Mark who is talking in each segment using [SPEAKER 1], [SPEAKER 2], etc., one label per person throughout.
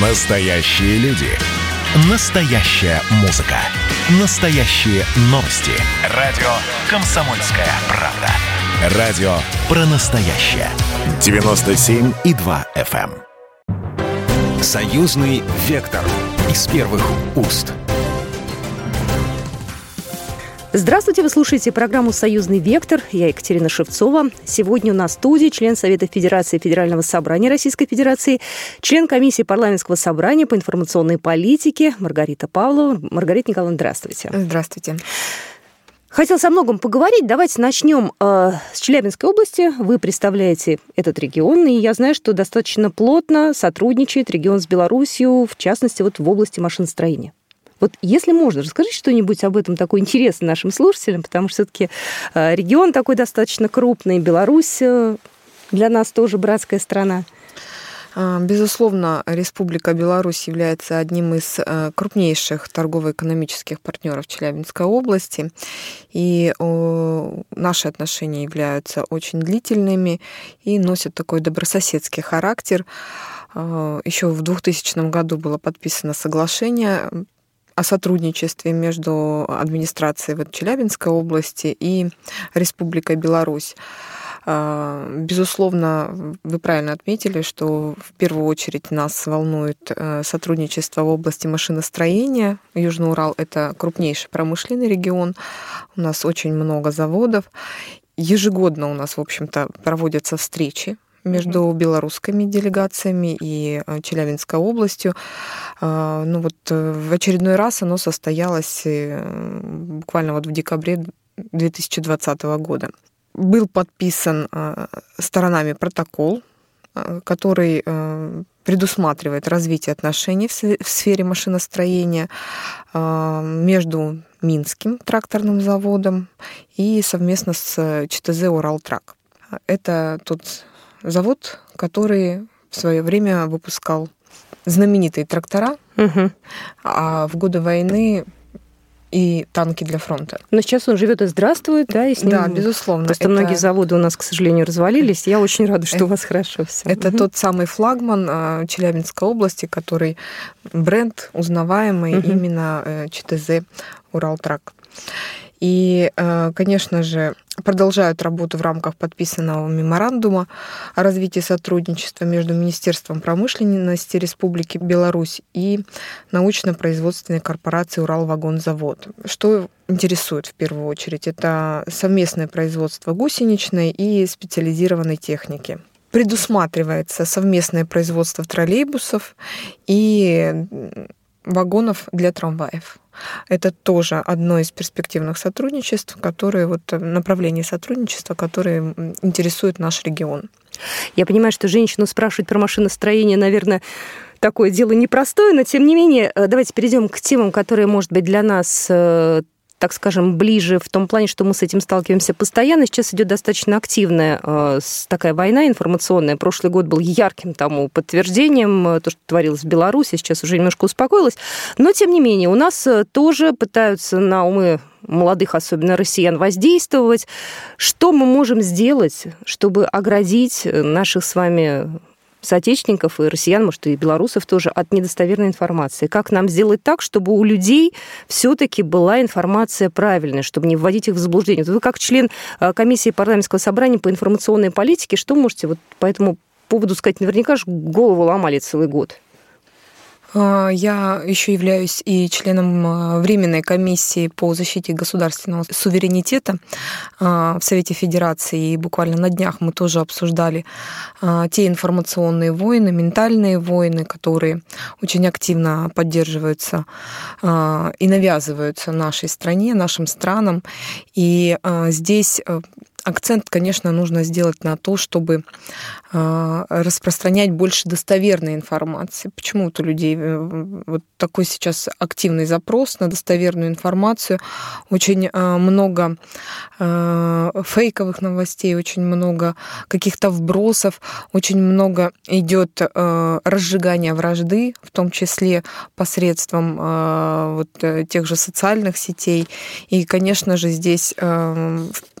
[SPEAKER 1] Настоящие люди. Настоящая музыка. Настоящие новости. Радио «Комсомольская правда». Радио про настоящее. 97,2 FM. эм. Союзный вектор. Из первых уст.
[SPEAKER 2] Здравствуйте, вы слушаете программу «Союзный вектор». Я Екатерина Шевцова. Сегодня у нас в студии член Совета Федерации Федерального собрания Российской Федерации, член комиссии парламентского собрания по информационной политике Маргарита Павлова. Маргарита Николаевна, здравствуйте.
[SPEAKER 3] Здравствуйте.
[SPEAKER 2] Хотел со многом поговорить. Давайте начнем э, с Челябинской области. Вы представляете этот регион, и я знаю, что достаточно плотно сотрудничает регион с Беларусью, в частности, вот в области машиностроения. Вот если можно, расскажите что-нибудь об этом такое интересное нашим слушателям, потому что все-таки э, регион такой достаточно крупный, Беларусь э, для нас тоже братская страна.
[SPEAKER 3] А, Безусловно, Республика Беларусь является одним из э, крупнейших торгово-экономических партнеров Челябинской области, и наши отношения являются очень длительными и носят такой добрососедский характер. А, Еще в 2000 году было подписано соглашение о сотрудничестве между администрацией вот Челябинской области и Республикой Беларусь. А, Безусловно, вы правильно отметили, что в первую очередь нас волнует э, сотрудничество в области машиностроения. Южный Урал — это крупнейший промышленный регион. У нас очень много заводов. Ежегодно у нас, в общем-то, проводятся встречи между белорусскими делегациями и э, Челябинской областью. А, ну вот э, в очередной раз оно состоялось э, буквально вот в декабре 2020 года. Был подписан сторонами протокол, который предусматривает развитие отношений в сфере машиностроения между Минским тракторным заводом и совместно с ЧТЗ «Уралтрак». Это тот завод, который в свое время выпускал знаменитые трактора,
[SPEAKER 2] Угу.
[SPEAKER 3] а в годы войны и танки для фронта.
[SPEAKER 2] Но сейчас он живет и здравствует, да, и с ним...
[SPEAKER 3] Да, безусловно.
[SPEAKER 2] Просто
[SPEAKER 3] это-
[SPEAKER 2] многие заводы у нас, к сожалению, развалились. Я очень рада, что у вас хорошо все.
[SPEAKER 3] Это тот самый флагман а, Челябинской области, который бренд узнаваемый
[SPEAKER 2] Мгм.
[SPEAKER 3] именно э, ЧТЗ Уралтрак. И, э, конечно же, продолжают работу в рамках подписанного меморандума о развитии сотрудничества между Министерством промышленности Республики Беларусь и научно-производственной корпорацией Уралвагонзавод. Что интересует в первую очередь? Это совместное производство гусеничной и специализированной техники. Предусматривается совместное производство троллейбусов и вагонов для трамваев. Это тоже одно из перспективных сотрудничеств, которые вот э, направление сотрудничества, которые м, интересуют наш регион.
[SPEAKER 2] Я понимаю, что женщину спрашивать про машиностроение, наверное, такое дело непростое, но тем не менее, э, давайте перейдем к темам, которые, может быть, для нас э, так скажем, ближе в том плане, что мы с этим сталкиваемся постоянно. Сейчас идет достаточно активная э, такая война информационная. Прошлый год был ярким тому подтверждением, э, то, что творилось в Беларуси, сейчас уже немножко успокоилось. Но, тем не менее, у нас э, тоже пытаются на умы молодых, особенно россиян, воздействовать. Что мы можем сделать, чтобы оградить э, наших с вами соотечественников и россиян, может, и белорусов тоже, от недостоверной информации. Как нам сделать так, чтобы у людей все-таки была информация правильная, чтобы не вводить их в заблуждение? Вы как член э, комиссии парламентского собрания по информационной политике, что можете вот по этому поводу сказать? Наверняка же голову ломали целый год.
[SPEAKER 3] А, Я еще являюсь и членом а, Временной комиссии по защите государственного суверенитета а, в Совете Федерации. И буквально на днях мы тоже обсуждали те информационные войны, ментальные войны, которые очень активно поддерживаются и навязываются нашей стране, нашим странам. И здесь акцент, конечно, нужно сделать на то, чтобы а, распространять больше достоверной информации. Почему у людей э, вот такой сейчас активный запрос на достоверную информацию? Очень а, много а, фейковых новостей, очень много каких-то вбросов, очень много идет разжигания вражды, в том числе посредством вот э, тех же социальных сетей. И, конечно же, здесь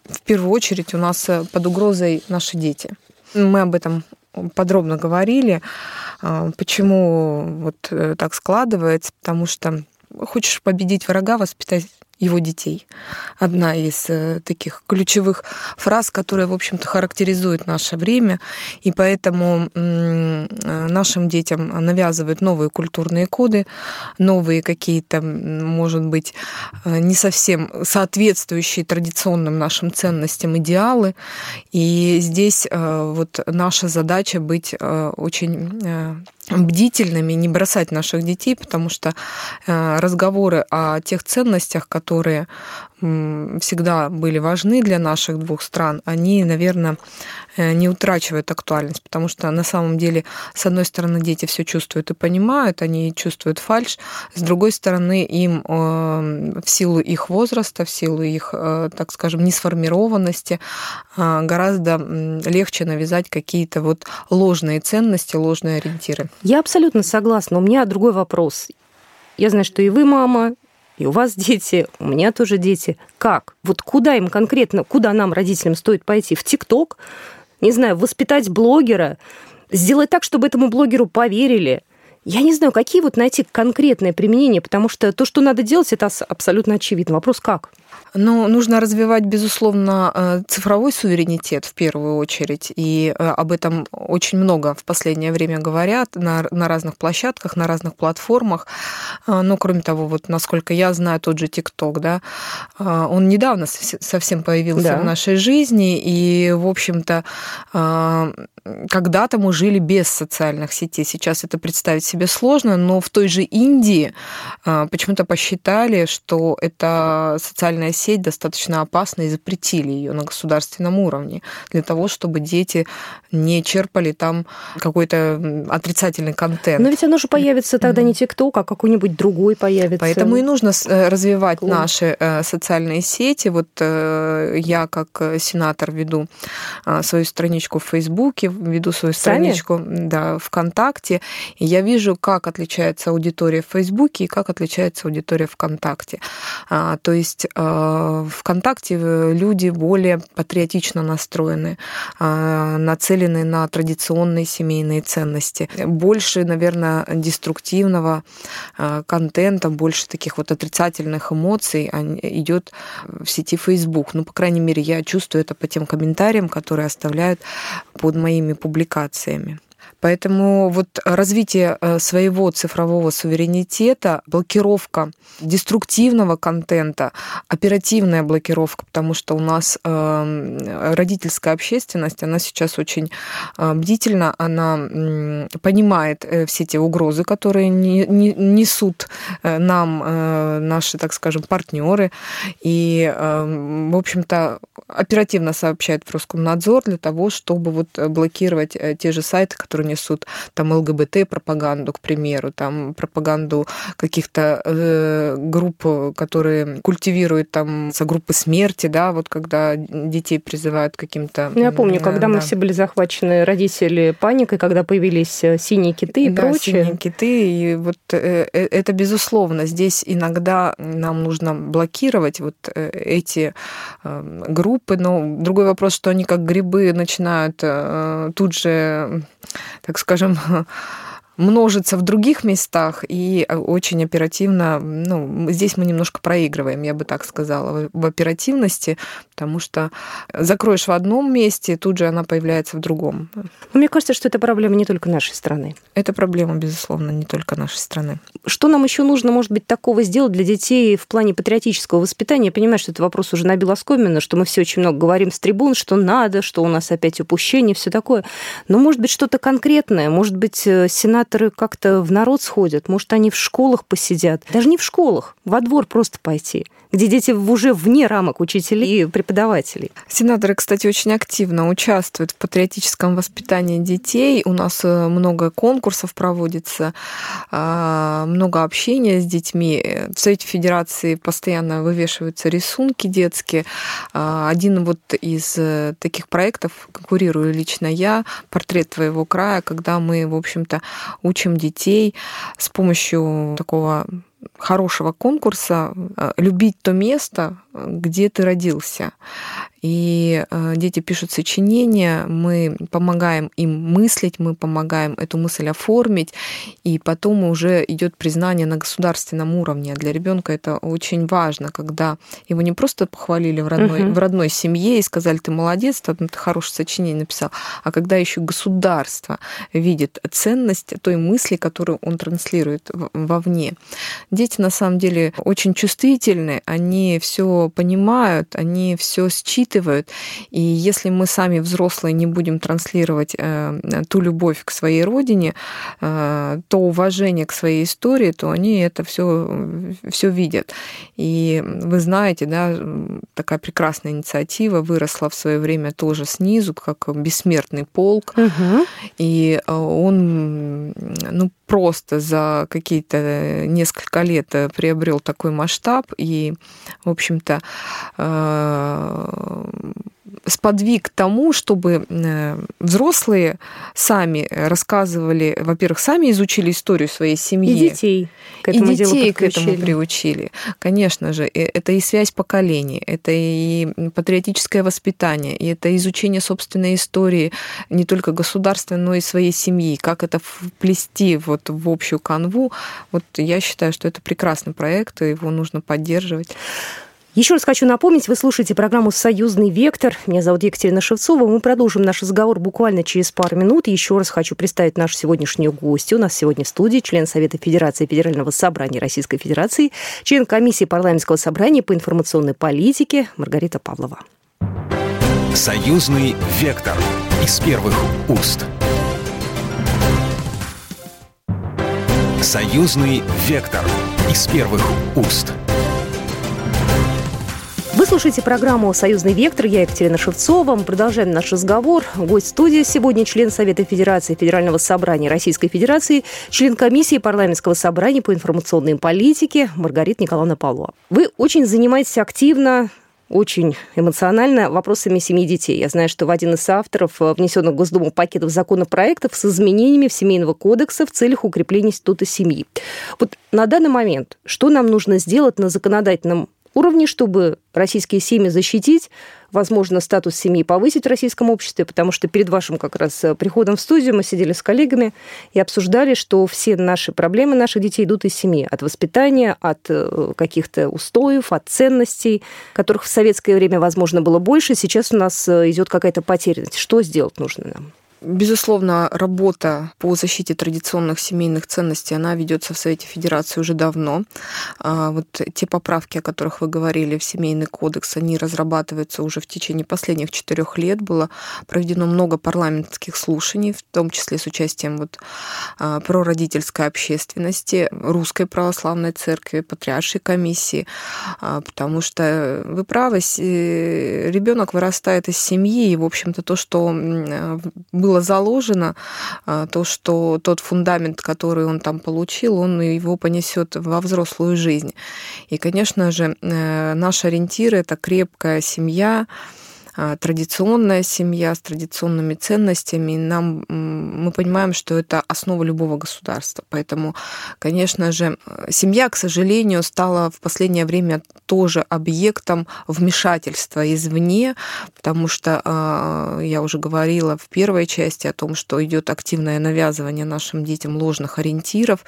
[SPEAKER 3] в первую очередь у нас э, под угрозой наши дети. Мы об этом подробно говорили, а, почему вот э, так складывается, потому что хочешь победить врага, воспитать его детей. Одна из э, таких ключевых фраз, которая, в общем-то, характеризует наше время, и поэтому э, нашим детям навязывают новые культурные коды, новые какие-то, может быть, э, не совсем соответствующие традиционным нашим ценностям идеалы. И здесь вот наша задача быть очень бдительными, не бросать наших детей, потому что разговоры о тех ценностях, которые которые всегда были важны для наших двух стран, они, наверное, э, не утрачивают актуальность, потому что на самом деле, с одной стороны, дети все чувствуют и понимают, они чувствуют фальш, с другой стороны, им э, в силу их возраста, в силу их, э, так скажем, несформированности гораздо легче навязать какие-то вот ложные ценности, ложные ориентиры.
[SPEAKER 2] Я абсолютно согласна. У меня другой вопрос. Я знаю, что и вы мама, и у вас дети, у меня тоже дети. Как? Вот куда им конкретно, куда нам, родителям, стоит пойти? В ТикТок? Не знаю, воспитать блогера? Сделать так, чтобы этому блогеру поверили? Я не знаю, какие вот найти конкретное применение, потому что то, что надо делать, это абсолютно очевидно. Вопрос как?
[SPEAKER 3] Ну, нужно развивать, безусловно, э, цифровой суверенитет в первую очередь. И э, об этом очень много в последнее время говорят на, на разных площадках, на разных платформах. Э, но, кроме того, вот насколько я знаю, тот же ТикТок, да, он недавно совсем появился да. в нашей жизни. И, в общем-то, когда-то мы жили без социальных сетей. Сейчас это представить себе сложно, но в той же Индии почему-то посчитали, что это социальная сеть достаточно опасна и запретили ее на государственном уровне для того, чтобы дети не черпали там какой-то отрицательный контент.
[SPEAKER 2] Но ведь оно же появится тогда не ТикТок, а какой-нибудь другой появится.
[SPEAKER 3] Поэтому и нужно э, развивать Клон. наши э, социальные сети. Вот э, я как сенатор веду свою страничку в Фейсбуке, веду свою страничку да, ВКонтакте, и я вижу, как отличается аудитория в Фейсбуке и как отличается аудитория ВКонтакте. А, то есть ВКонтакте люди более патриотично настроены, а, нацелены на традиционные семейные ценности. Больше, наверное, деструктивного контента, больше таких вот отрицательных эмоций идет в сети Facebook. Ну, по крайней мере, я чувствую это по тем комментариям, которые оставляют под моими публикациями. Поэтому вот развитие э, своего цифрового суверенитета, блокировка деструктивного контента, оперативная блокировка, потому что у нас эм, родительская общественность, она сейчас очень э, бдительна, она понимает э, все те угрозы, которые несут нам наши, так скажем, партнеры, и, эм, в общем-то, оперативно сообщает в Роскомнадзор для того, чтобы вот блокировать те же сайты, которые несут там ЛГБТ-пропаганду, к примеру, там пропаганду каких-то э, групп, которые культивируют там за группы смерти, да, вот когда детей призывают каким-то...
[SPEAKER 2] Ну, я помню, когда да. мы все были захвачены родители паникой, когда появились э, синие киты и
[SPEAKER 3] да,
[SPEAKER 2] прочее.
[SPEAKER 3] синие киты, и вот э, э, это безусловно. Здесь иногда нам нужно блокировать вот эти группы, но другой вопрос, что они как грибы начинают тут же так скажем, множится в других местах, и э, очень оперативно, ну, здесь мы немножко проигрываем, я бы так сказала, в оперативности, потому что закроешь в одном месте, тут же она появляется в другом.
[SPEAKER 2] Но мне кажется, что это проблема не только нашей страны.
[SPEAKER 3] Это проблема, безусловно, не только нашей страны.
[SPEAKER 2] Что нам еще нужно, может быть, такого сделать для детей в плане патриотического воспитания? Я понимаю, что это вопрос уже набил оскомину, что мы все очень много говорим с трибун, что надо, что у нас опять упущение, все такое. Но, может быть, что-то конкретное, может быть, э, Сенат аниматоры как-то в народ сходят, может, они в школах посидят. Даже не в школах, во двор просто пойти где дети уже вне рамок учителей и преподавателей.
[SPEAKER 3] Сенаторы, кстати, очень активно участвуют в патриотическом воспитании детей. У нас э, много конкурсов проводится, а, много общения с детьми. В Совете Федерации постоянно вывешиваются рисунки детские. А, один вот из э, таких проектов, конкурирую лично я, «Портрет твоего края», когда мы, в общем-то, учим детей с помощью такого хорошего конкурса э, любить то место, где ты родился. И э, дети пишут сочинения, мы помогаем им мыслить, мы помогаем эту мысль оформить, и потом уже идет признание на государственном уровне. Для ребенка это очень важно, когда его не просто похвалили в родной, угу. в родной семье и сказали, ты молодец, ты хорошее сочинение написал, а когда еще государство видит ценность той мысли, которую он транслирует вовне. Дети на самом деле очень чувствительны, они все понимают, они все считывают. И если мы сами взрослые не будем транслировать э, ту любовь к своей родине, э, то уважение к своей истории, то они это все, все видят. И вы знаете, да, такая прекрасная инициатива выросла в свое время тоже снизу, как бессмертный полк. Угу. И э, он ну, просто за какие-то несколько лет приобрел такой масштаб и, в общем-то, сподвиг тому, чтобы э, взрослые сами рассказывали, во-первых, сами изучили историю своей семьи.
[SPEAKER 2] И детей
[SPEAKER 3] к этому, и детей к этому приучили. Конечно же, это и связь поколений, это и патриотическое воспитание, и это изучение собственной истории не только государства, но и своей семьи. Как это вплести вот в общую канву. Вот я считаю, что это прекрасный проект, его нужно поддерживать.
[SPEAKER 2] Еще раз хочу напомнить, вы слушаете программу «Союзный вектор». Меня зовут Екатерина Шевцова. Мы продолжим наш разговор буквально через пару минут. Еще раз хочу представить нашу сегодняшнюю гостью. У нас сегодня в студии член Совета Федерации Федерального собрания Российской Федерации, член комиссии парламентского собрания по информационной политике Маргарита Павлова.
[SPEAKER 1] «Союзный вектор» из первых уст. «Союзный вектор» из первых уст.
[SPEAKER 2] Вы слушаете программу «Союзный вектор». Я Екатерина Шевцова. Мы продолжаем наш разговор. Гость студии сегодня член Совета Федерации Федерального собрания Российской Федерации, член комиссии парламентского собрания по информационной политике Маргарита Николаевна Павлова. Вы очень занимаетесь активно очень эмоционально вопросами семьи детей. Я знаю, что в один из авторов внесенных в Госдуму пакетов законопроектов с изменениями в Семейного кодекса в целях укрепления института семьи. Вот на данный момент что нам нужно сделать на законодательном уровне, чтобы российские семьи защитить, возможно, статус семьи повысить в российском обществе, потому что перед вашим как раз э, приходом в студию мы сидели с коллегами и обсуждали, что все наши проблемы наших детей идут из семьи, от воспитания, от э, каких-то устоев, от ценностей, которых в советское время, возможно, было больше. Сейчас у нас э, идет какая-то потерянность. Что сделать нужно нам?
[SPEAKER 3] Безусловно, работа по защите традиционных семейных ценностей, она ведется в Совете Федерации уже давно. А, вот те поправки, о которых вы говорили в Семейный кодекс, они разрабатываются уже в течение последних четырех лет. Было проведено много парламентских слушаний, в том числе с участием вот а, прородительской общественности, Русской Православной Церкви, Патриаршей комиссии, а, потому что вы правы, ребенок вырастает из семьи, и, в общем-то, то, что было было заложено, а, то, что тот фундамент, который он там получил, он его понесет во взрослую жизнь. И, конечно же, э, наш ориентир – это крепкая семья, традиционная семья с традиционными ценностями. Нам, мы понимаем, что это основа любого государства. Поэтому, конечно же, семья, к сожалению, стала в последнее время тоже объектом вмешательства извне, потому что а, я уже говорила в первой части о том, что идет активное навязывание нашим детям ложных ориентиров.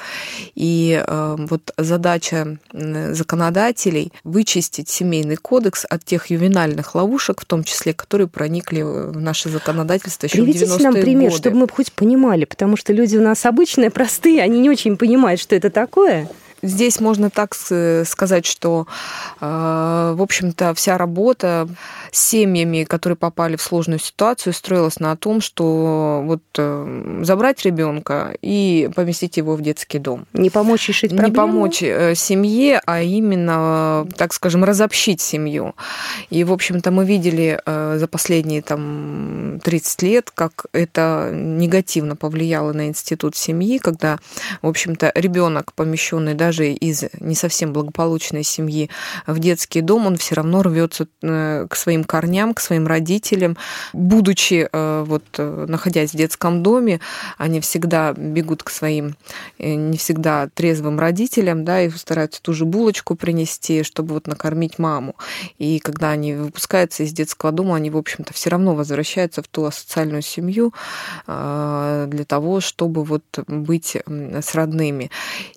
[SPEAKER 3] И а, вот задача законодателей вычистить семейный кодекс от тех ювенальных ловушек, в том числе числе, которые проникли в наше законодательство еще
[SPEAKER 2] Приведите в 90-е нам пример, годы. чтобы мы хоть понимали, потому что люди у нас обычные, простые, они не очень понимают, что это такое.
[SPEAKER 3] Здесь можно так сказать, что, э, в общем-то, вся работа семьями, которые попали в сложную ситуацию, строилась на том, что вот э, забрать ребенка и поместить его в детский дом.
[SPEAKER 2] Не помочь решить проблему?
[SPEAKER 3] Не помочь э, семье, а именно, так скажем, разобщить семью. И, в общем-то, мы видели за последние там 30 лет, как это негативно повлияло на институт семьи, когда, в общем-то, ребенок, помещенный даже из не совсем благополучной семьи в детский дом, он все равно рвется э, к своим корням, к своим родителям. Будучи, э, вот, находясь в детском доме, они всегда бегут к своим не всегда трезвым родителям, да, и стараются ту же булочку принести, чтобы вот накормить маму. И когда они выпускаются из детского дома, они, в общем-то, все равно возвращаются в ту социальную семью для того, чтобы вот быть с родными.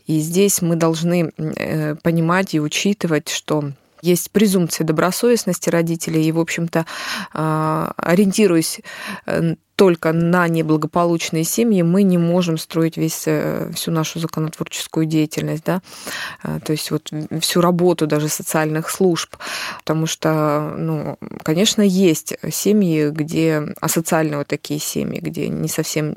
[SPEAKER 3] И здесь мы должны э, понимать и учитывать, что есть презумпция добросовестности родителей, и, в общем-то, а, ориентируясь э, только на неблагополучные семьи мы не можем строить весь, э, всю нашу законотворческую деятельность, да, э, то есть вот всю работу даже социальных служб, потому что, ну, конечно, есть семьи, где асоциальные вот такие семьи, где не совсем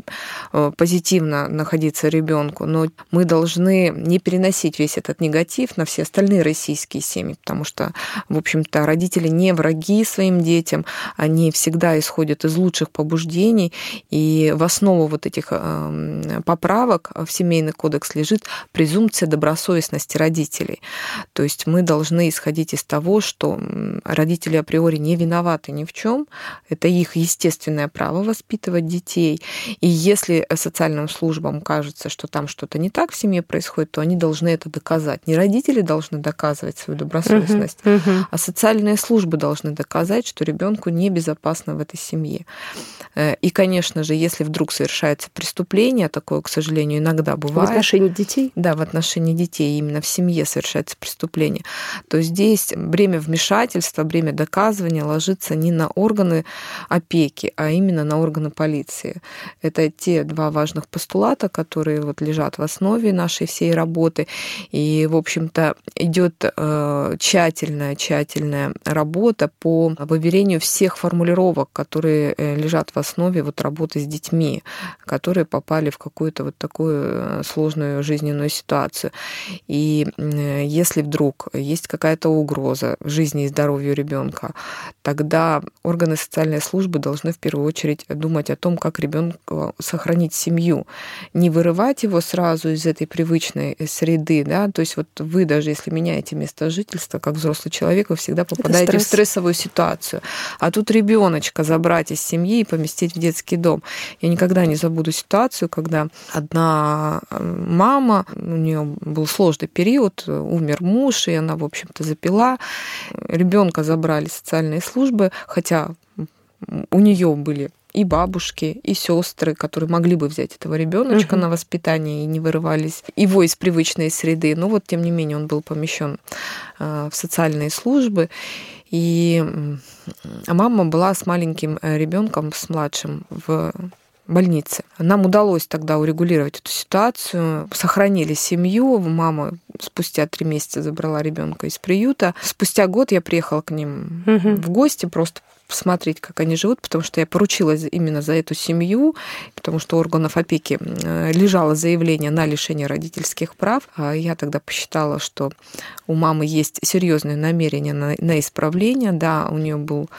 [SPEAKER 3] э, позитивно находиться ребенку, но мы должны не переносить весь этот негатив на все остальные российские семьи, потому что, в общем-то, родители не враги своим детям, они всегда исходят из лучших побуждений, изменений, и в основу вот этих эм, поправок в Семейный кодекс лежит презумпция добросовестности родителей. То есть мы должны исходить из того, что родители априори не виноваты ни в чем, это их естественное право воспитывать детей, и если социальным службам кажется, что там что-то не так в семье происходит, то они должны это доказать. Не родители должны доказывать свою добросовестность, uh-huh, uh-huh. а социальные службы должны доказать, что ребенку небезопасно в этой семье. И, конечно же, если вдруг совершается преступление, такое, к сожалению, иногда бывает.
[SPEAKER 2] В отношении детей?
[SPEAKER 3] Да, в отношении детей, именно в семье совершается преступление, то здесь бремя вмешательства, бремя доказывания ложится не на органы опеки, а именно на органы полиции. Это те два важных постулата, которые вот лежат в основе нашей всей работы. И, в общем-то, идет э, тщательная, тщательная работа по выверению всех формулировок, которые э, лежат в основе основе вот работы с детьми, которые попали в какую-то вот такую э, сложную жизненную ситуацию. И если вдруг есть какая-то угроза жизни и здоровью ребенка, тогда органы социальной службы должны в первую очередь думать о том, как ребенку сохранить семью, не вырывать его сразу из этой привычной среды, да, то есть вот вы даже если меняете место жительства, как взрослый человек, вы всегда попадаете в стрессовую ситуацию. А тут ребеночка забрать из семьи и поместить в детский дом. Я никогда не забуду ситуацию, когда одна мама, у нее был сложный период, умер муж, и она, в общем-то, запила. Ребенка забрали социальные службы, хотя у нее были и бабушки, и сестры, которые могли бы взять этого ребеночка угу. на воспитание и не вырывались его из привычной среды. Но вот, тем не менее, он был помещен э, в социальные службы. И мама была с маленьким э, ребенком, с младшим в больнице. Нам удалось тогда урегулировать эту ситуацию, сохранили семью. Мама спустя три месяца забрала ребенка из приюта. Спустя год я приехала к ним угу. в гости просто посмотреть, как они живут, потому что я поручилась именно за эту семью, потому что органов опеки э, лежало заявление на лишение родительских прав. А я тогда посчитала, что у мамы есть серьезное намерение на, на исправление. Да, у нее был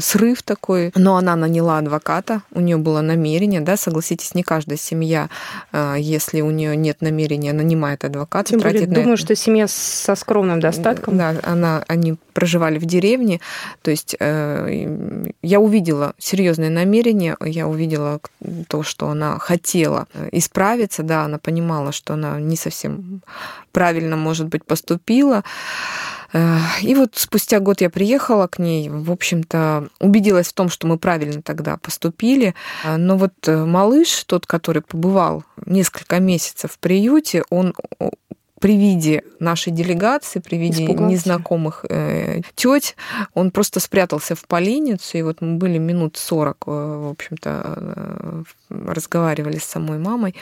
[SPEAKER 3] срыв такой, но она наняла адвоката, у нее было намерение, да, согласитесь, не каждая семья, э, если у нее нет намерения, нанимает адвоката,
[SPEAKER 2] Тем более, думаю, что семья со скромным достатком.
[SPEAKER 3] Да, она, они проживали в деревне, то есть я увидела серьезное намерение, я увидела то, что она хотела исправиться, да, она понимала, что она не совсем правильно, может быть, поступила. И вот спустя год я приехала к ней, в общем-то, убедилась в том, что мы правильно тогда поступили. Но вот малыш, тот, который побывал несколько месяцев в приюте, он при виде нашей делегации, при виде Испугался. незнакомых э, теть, он просто спрятался в поленницу, и вот мы были минут 40, э, в общем-то, э, разговаривали с самой мамой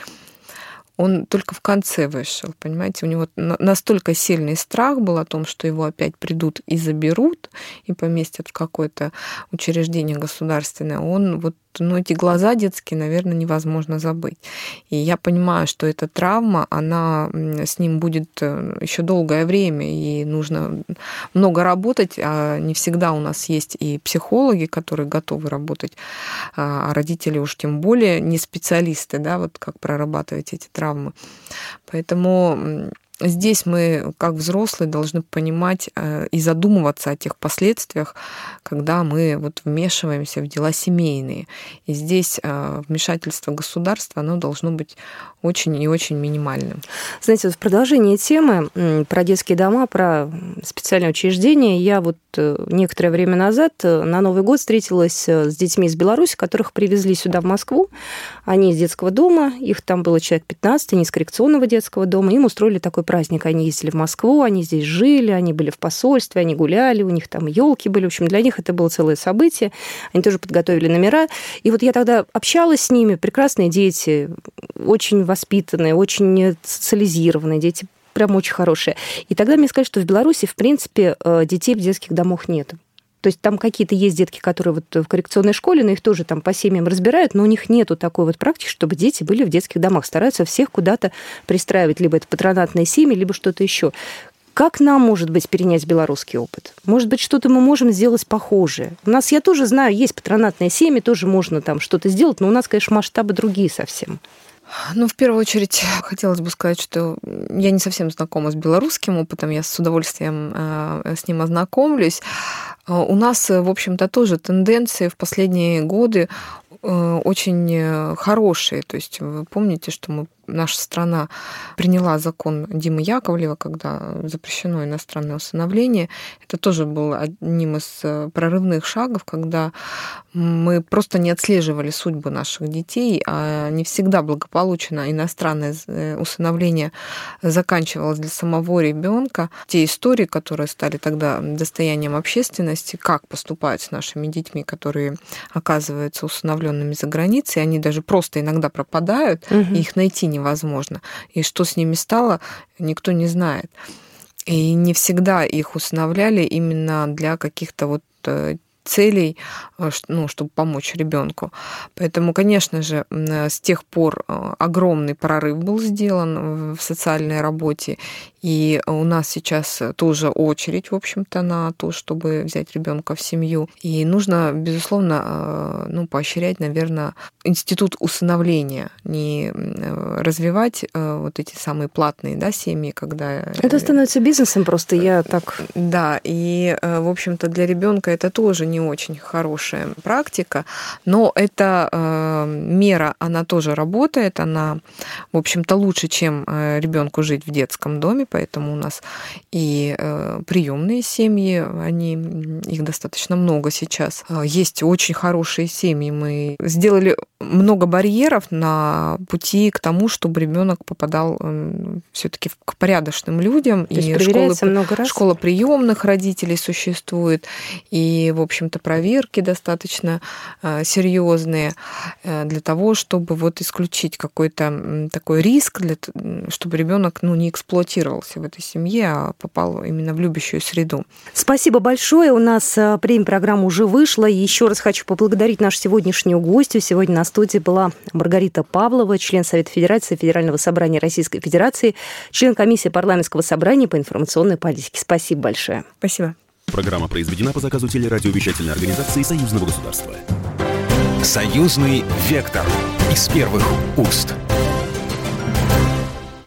[SPEAKER 3] он только в конце вышел, понимаете, у него настолько сильный страх был о том, что его опять придут и заберут, и поместят в какое-то учреждение государственное, он вот ну, эти глаза детские, наверное, невозможно забыть. И я понимаю, что эта травма, она с ним будет э, еще долгое время, и нужно много работать, а не всегда у нас есть и психологи, которые готовы работать, а, а родители уж тем более не специалисты, да, вот как прорабатывать эти травмы. Поэтому здесь мы, как взрослые, должны понимать э, и задумываться о тех последствиях, когда мы вот вмешиваемся в дела семейные. И здесь э, вмешательство государства, оно должно быть очень и очень минимальным.
[SPEAKER 2] Знаете, в продолжении темы про детские дома, про специальные учреждения, я вот э, некоторое время назад на Новый год встретилась с детьми из Беларуси, которых привезли сюда, в Москву. Они из детского дома, их там было человек 15, они из коррекционного детского дома, им устроили такой праздник. Они ездили в Москву, они здесь жили, они были в посольстве, они гуляли, у них там елки были. В общем, для них это было целое событие. Они тоже подготовили номера. И вот я тогда общалась с ними, прекрасные дети, очень воспитанные, очень социализированные дети, прям очень хорошие. И тогда мне сказали, что в Беларуси, в принципе, э, детей в детских домах нет. То есть там какие-то есть детки, которые вот в коррекционной школе, но их тоже там по семьям разбирают, но у них нету такой вот практики, чтобы дети были в детских домах. Стараются всех куда-то пристраивать, либо это патронатные семьи, либо что-то еще. Как нам, может быть, перенять белорусский опыт? Может быть, что-то мы можем сделать похожее? У нас, я тоже знаю, есть патронатные семьи, тоже можно там что-то сделать, но у нас, конечно, масштабы другие совсем.
[SPEAKER 3] Ну, в первую очередь, хотелось бы сказать, что я не совсем знакома с белорусским опытом, я с удовольствием э, с ним ознакомлюсь. Э, у нас, в общем-то, тоже тенденции в последние годы э, очень хорошие. То есть вы помните, что мы наша страна приняла закон Димы Яковлева, когда запрещено иностранное усыновление. Это тоже был одним из э, прорывных шагов, когда мы просто не отслеживали судьбы наших детей, а не всегда благополучно иностранное э, усыновление заканчивалось для самого ребенка. Те истории, которые стали тогда достоянием общественности, как поступают с нашими детьми, которые оказываются усыновленными за границей, они даже просто иногда пропадают, угу. и их найти невозможно. И что с ними стало, никто не знает. И не всегда их усыновляли именно для каких-то вот э, целей, э, ну, чтобы помочь ребенку. Поэтому, конечно же, с тех пор э, огромный прорыв был сделан в социальной работе, и у нас сейчас тоже очередь, в общем-то, на то, чтобы взять ребенка в семью. И нужно, безусловно, э, ну, поощрять, наверное, институт усыновления, не развивать вот эти самые платные да, семьи, когда...
[SPEAKER 2] Это становится бизнесом просто, я так...
[SPEAKER 3] Да, и, в общем-то, для ребенка это тоже не очень хорошая практика, но эта э, мера, она тоже работает, она, в общем-то, лучше, чем э, ребенку жить в детском доме, поэтому у нас и э, приемные семьи, они, их достаточно много сейчас. Э, есть очень хорошие семьи, мы сделали много барьеров на пути к тому, чтобы ребенок попадал э, все-таки к порядочным людям.
[SPEAKER 2] То и школы, много раз?
[SPEAKER 3] школа приемных родителей существует, и, в общем, общем-то, проверки достаточно э, серьезные для того, чтобы вот исключить какой-то такой риск, для, чтобы ребенок ну, не эксплуатировался в этой семье, а попал именно в любящую среду.
[SPEAKER 2] Спасибо большое. У нас э, премия-программа уже вышла. И еще раз хочу поблагодарить нашу сегодняшнюю гостью. Сегодня на студии была Маргарита Павлова, член Совета Федерации Федерального собрания Российской Федерации, член комиссии парламентского собрания по информационной политике. Спасибо большое.
[SPEAKER 3] Спасибо.
[SPEAKER 1] Программа произведена по заказу телерадиовещательной организации Союзного государства. Союзный вектор из первых уст.